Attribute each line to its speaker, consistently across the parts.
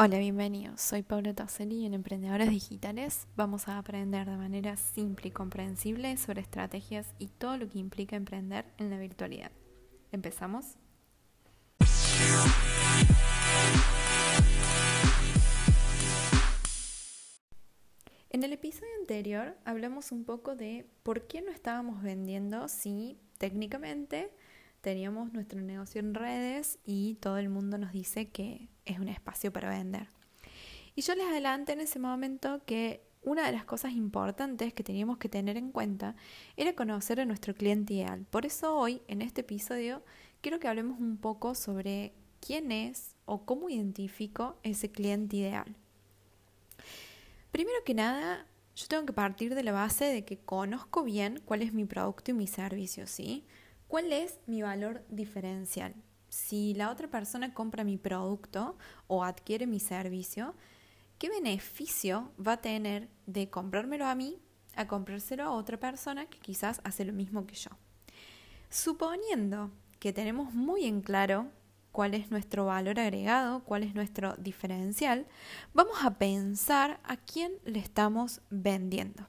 Speaker 1: Hola, bienvenidos. Soy Paula Tosselli y en Emprendedores Digitales vamos a aprender de manera simple y comprensible sobre estrategias y todo lo que implica emprender en la virtualidad. ¿Empezamos? En el episodio anterior hablamos un poco de por qué no estábamos vendiendo si técnicamente teníamos nuestro negocio en redes y todo el mundo nos dice que es un espacio para vender. Y yo les adelanté en ese momento que una de las cosas importantes que teníamos que tener en cuenta era conocer a nuestro cliente ideal. Por eso hoy, en este episodio, quiero que hablemos un poco sobre quién es o cómo identifico ese cliente ideal. Primero que nada, yo tengo que partir de la base de que conozco bien cuál es mi producto y mi servicio, ¿sí? ¿Cuál es mi valor diferencial? Si la otra persona compra mi producto o adquiere mi servicio, ¿qué beneficio va a tener de comprármelo a mí a comprárselo a otra persona que quizás hace lo mismo que yo? Suponiendo que tenemos muy en claro cuál es nuestro valor agregado, cuál es nuestro diferencial, vamos a pensar a quién le estamos vendiendo.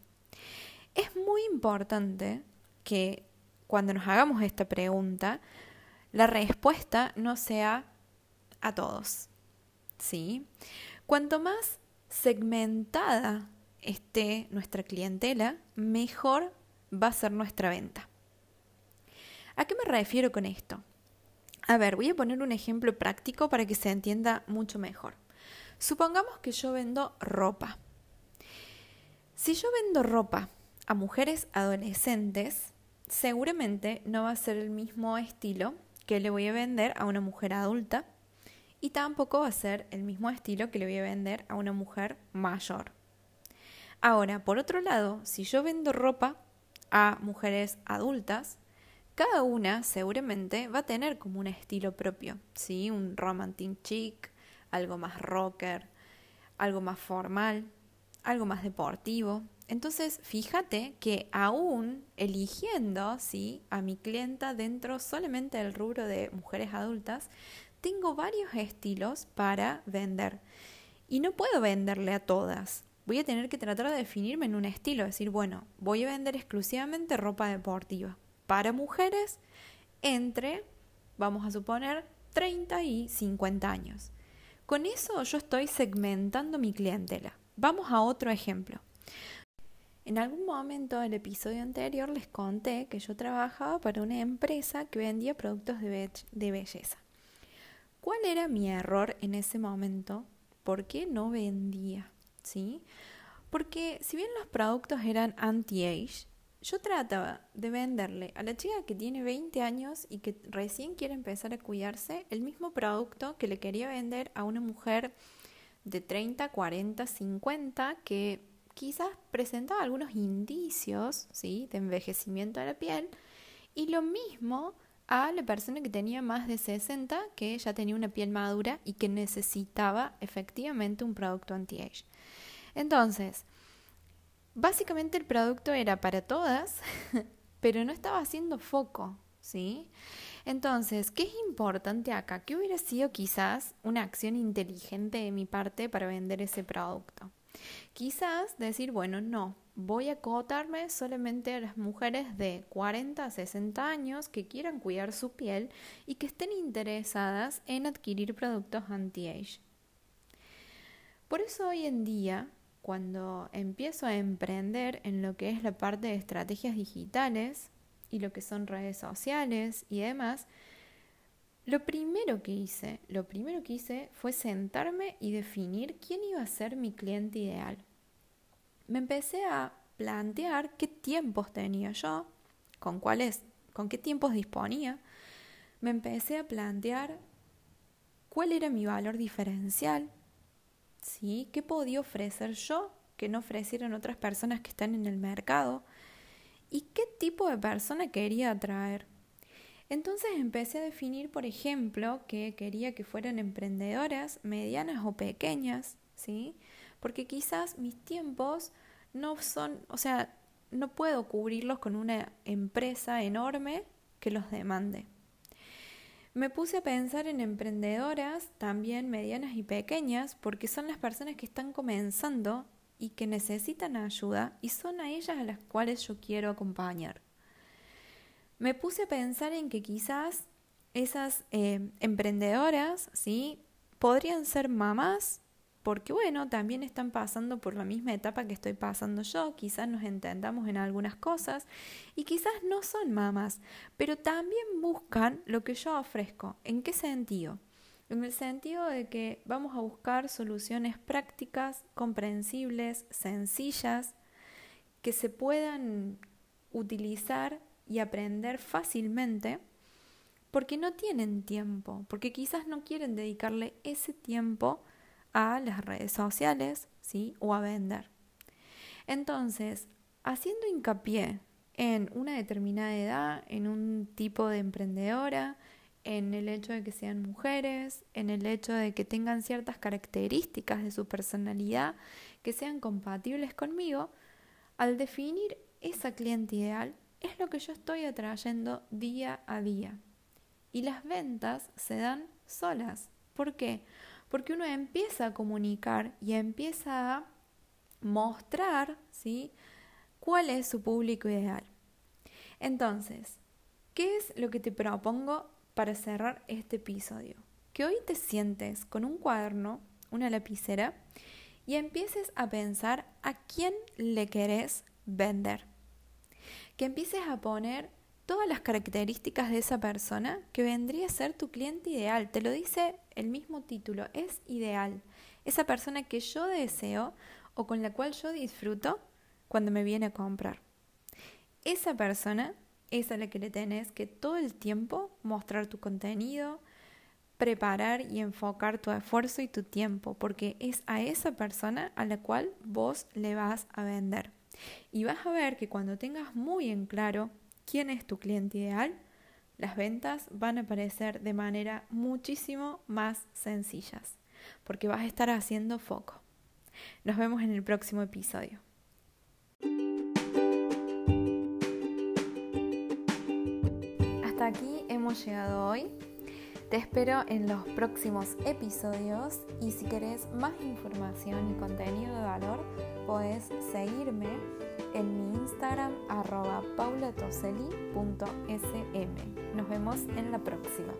Speaker 1: Es muy importante que cuando nos hagamos esta pregunta, la respuesta no sea a todos. ¿Sí? Cuanto más segmentada esté nuestra clientela, mejor va a ser nuestra venta. ¿A qué me refiero con esto? A ver, voy a poner un ejemplo práctico para que se entienda mucho mejor. Supongamos que yo vendo ropa. Si yo vendo ropa a mujeres adolescentes, seguramente no va a ser el mismo estilo que le voy a vender a una mujer adulta y tampoco va a ser el mismo estilo que le voy a vender a una mujer mayor. Ahora, por otro lado, si yo vendo ropa a mujeres adultas, cada una seguramente va a tener como un estilo propio, ¿sí? Un romantic chic, algo más rocker, algo más formal, algo más deportivo. Entonces, fíjate que aún eligiendo ¿sí? a mi clienta dentro solamente del rubro de mujeres adultas, tengo varios estilos para vender. Y no puedo venderle a todas. Voy a tener que tratar de definirme en un estilo, decir, bueno, voy a vender exclusivamente ropa deportiva para mujeres entre, vamos a suponer, 30 y 50 años. Con eso yo estoy segmentando mi clientela. Vamos a otro ejemplo. En algún momento del episodio anterior les conté que yo trabajaba para una empresa que vendía productos de, belleza. ¿Cuál era mi error en ese momento? ¿Por qué no vendía? ¿Sí? Porque si bien los productos eran anti-age, yo trataba de venderle a la chica que tiene 20 años y que recién quiere empezar a cuidarse el mismo producto que le quería vender a una mujer de 30, 40, 50 que quizás presentaba algunos indicios ¿sí? de envejecimiento de la piel y lo mismo a la persona que tenía más de 60 que ya tenía una piel madura y que necesitaba efectivamente un producto anti-age. Entonces, básicamente el producto era para todas, pero no estaba haciendo foco, ¿sí? Entonces, ¿qué es importante acá? ¿Qué hubiera sido quizás una acción inteligente de mi parte para vender ese producto? Quizás decir, bueno, no, voy a acotarme solamente a las mujeres de 40 a 60 años que quieran cuidar su piel y que estén interesadas en adquirir productos anti-age. Por eso hoy en día, cuando empiezo a emprender en lo que es la parte de estrategias digitales y lo que son redes sociales y demás, lo primero que hice, lo primero que hice fue sentarme y definir quién iba a ser mi cliente ideal. Me empecé a plantear qué tiempos tenía yo, con cuáles, con qué tiempos disponía. Me empecé a plantear cuál era mi valor diferencial, ¿sí? ¿Qué podía ofrecer yo que no ofrecieran otras personas que están en el mercado? ¿Y qué tipo de persona quería atraer? Entonces empecé a definir, por ejemplo, que quería que fueran emprendedoras medianas o pequeñas, ¿sí? Porque quizás mis tiempos no son, o sea, no puedo cubrirlos con una empresa enorme que los demande. Me puse a pensar en emprendedoras, también medianas y pequeñas, porque son las personas que están comenzando y que necesitan ayuda y son a ellas a las cuales yo quiero acompañar. Me puse a pensar en que quizás esas eh, emprendedoras, ¿sí? Podrían ser mamás porque bueno, también están pasando por la misma etapa que estoy pasando yo, quizás nos entendamos en algunas cosas y quizás no son mamás, pero también buscan lo que yo ofrezco. ¿En qué sentido? En el sentido de que vamos a buscar soluciones prácticas, comprensibles, sencillas, que se puedan utilizar y aprender fácilmente porque no tienen tiempo, porque quizás no quieren dedicarle ese tiempo a las redes sociales, ¿sí? O a vender. Entonces, haciendo hincapié en una determinada edad, en un tipo de emprendedora, en el hecho de que sean mujeres, en el hecho de que tengan ciertas características de su personalidad que sean compatibles conmigo, al definir esa cliente ideal es lo que yo estoy atrayendo día a día. Y las ventas se dan solas. ¿Por qué? porque uno empieza a comunicar y empieza a mostrar ¿sí? cuál es su público ideal. Entonces, ¿qué es lo que te propongo para cerrar este episodio? Que hoy te sientes con un cuaderno, una lapicera, y empieces a pensar a quién le querés vender. Que empieces a poner todas las características de esa persona que vendría a ser tu cliente ideal. Te lo dice el mismo título, es ideal. Esa persona que yo deseo o con la cual yo disfruto cuando me viene a comprar. Esa persona es a la que le tenés que todo el tiempo mostrar tu contenido, preparar y enfocar tu esfuerzo y tu tiempo, porque es a esa persona a la cual vos le vas a vender. Y vas a ver que cuando tengas muy en claro quién es tu cliente ideal, las ventas van a aparecer de manera muchísimo más sencillas, porque vas a estar haciendo foco. Nos vemos en el próximo episodio. Hasta aquí hemos llegado hoy. Te espero en los próximos episodios y si querés más información y contenido de valor, puedes seguirme en mi Instagram arroba paulatoseli.sm. Nos vemos en la próxima.